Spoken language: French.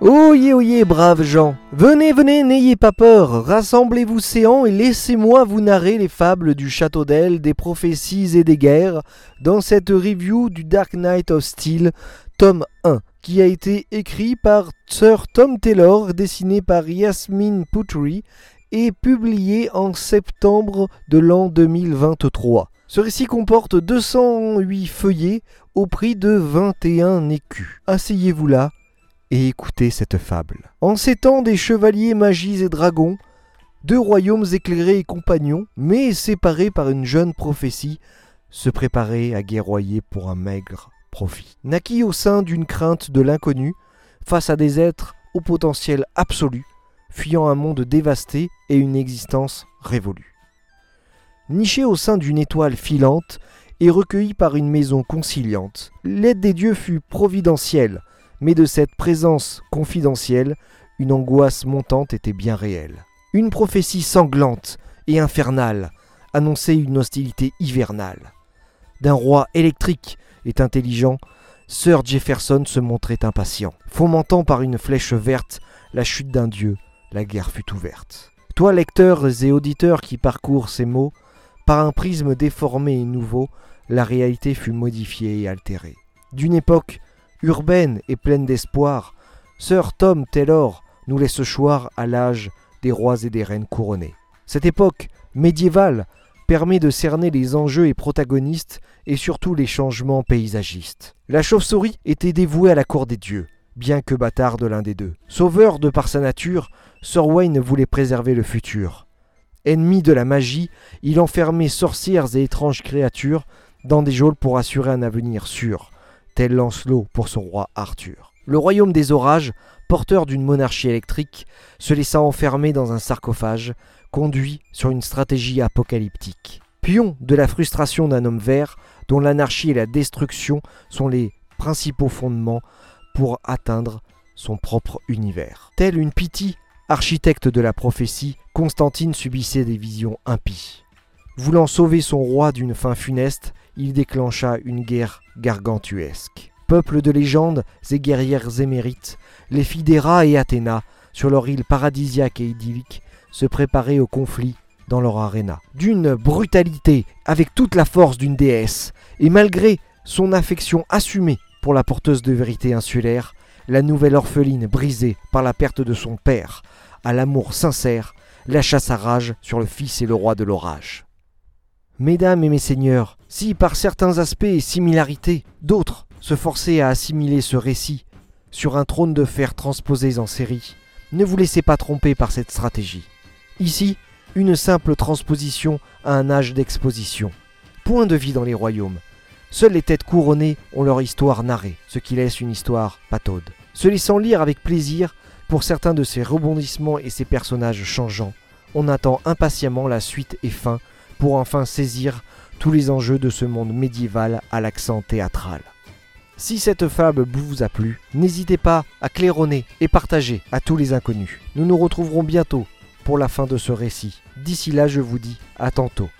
Oyez, oyez, braves gens Venez, venez, n'ayez pas peur Rassemblez-vous séants et laissez-moi vous narrer les fables du château d'El, des prophéties et des guerres dans cette review du Dark Knight of Steel, tome 1, qui a été écrit par Sir Tom Taylor, dessiné par Yasmin Putri et publié en septembre de l'an 2023. Ce récit comporte 208 feuillets au prix de 21 écus. Asseyez-vous là et écoutez cette fable. En ces temps des chevaliers, magis et dragons, deux royaumes éclairés et compagnons, mais séparés par une jeune prophétie, se préparaient à guerroyer pour un maigre profit. Naquit au sein d'une crainte de l'inconnu, face à des êtres au potentiel absolu, fuyant un monde dévasté et une existence révolue. Niché au sein d'une étoile filante et recueilli par une maison conciliante, l'aide des dieux fut providentielle, mais de cette présence confidentielle, une angoisse montante était bien réelle. Une prophétie sanglante et infernale annonçait une hostilité hivernale. D'un roi électrique et intelligent, Sir Jefferson se montrait impatient. Fomentant par une flèche verte la chute d'un dieu, la guerre fut ouverte. Toi, lecteurs et auditeurs qui parcourent ces mots, par un prisme déformé et nouveau, la réalité fut modifiée et altérée. D'une époque urbaine et pleine d'espoir, Sir Tom Taylor nous laisse choir à l'âge des rois et des reines couronnés. Cette époque médiévale permet de cerner les enjeux et protagonistes et surtout les changements paysagistes. La chauve-souris était dévouée à la cour des dieux, bien que bâtard de l'un des deux. Sauveur de par sa nature, Sir Wayne voulait préserver le futur. Ennemi de la magie, il enfermait sorcières et étranges créatures dans des geôles pour assurer un avenir sûr, tel Lancelot pour son roi Arthur. Le royaume des orages, porteur d'une monarchie électrique, se laissa enfermer dans un sarcophage, conduit sur une stratégie apocalyptique. Pion de la frustration d'un homme vert, dont l'anarchie et la destruction sont les principaux fondements pour atteindre son propre univers. Telle une Pythie, architecte de la prophétie, Constantine subissait des visions impies. Voulant sauver son roi d'une fin funeste, il déclencha une guerre gargantuesque. Peuple de légendes et guerrières émérites, les filles d'Héra et Athéna, sur leur île paradisiaque et idyllique, se préparaient au conflit dans leur aréna. D'une brutalité, avec toute la force d'une déesse, et malgré son affection assumée pour la porteuse de vérité insulaire, la nouvelle orpheline brisée par la perte de son père, à l'amour sincère, lâcha sa rage sur le fils et le roi de l'orage. Mesdames et messeigneurs, si par certains aspects et similarités, d'autres se forçaient à assimiler ce récit sur un trône de fer transposé en série, ne vous laissez pas tromper par cette stratégie. Ici, une simple transposition à un âge d'exposition. Point de vie dans les royaumes. Seules les têtes couronnées ont leur histoire narrée, ce qui laisse une histoire pataude. Se laissant lire avec plaisir pour certains de ces rebondissements et ces personnages changeants, on attend impatiemment la suite et fin pour enfin saisir tous les enjeux de ce monde médiéval à l'accent théâtral. Si cette fable vous a plu, n'hésitez pas à claironner et partager à tous les inconnus. Nous nous retrouverons bientôt pour la fin de ce récit. D'ici là, je vous dis à tantôt.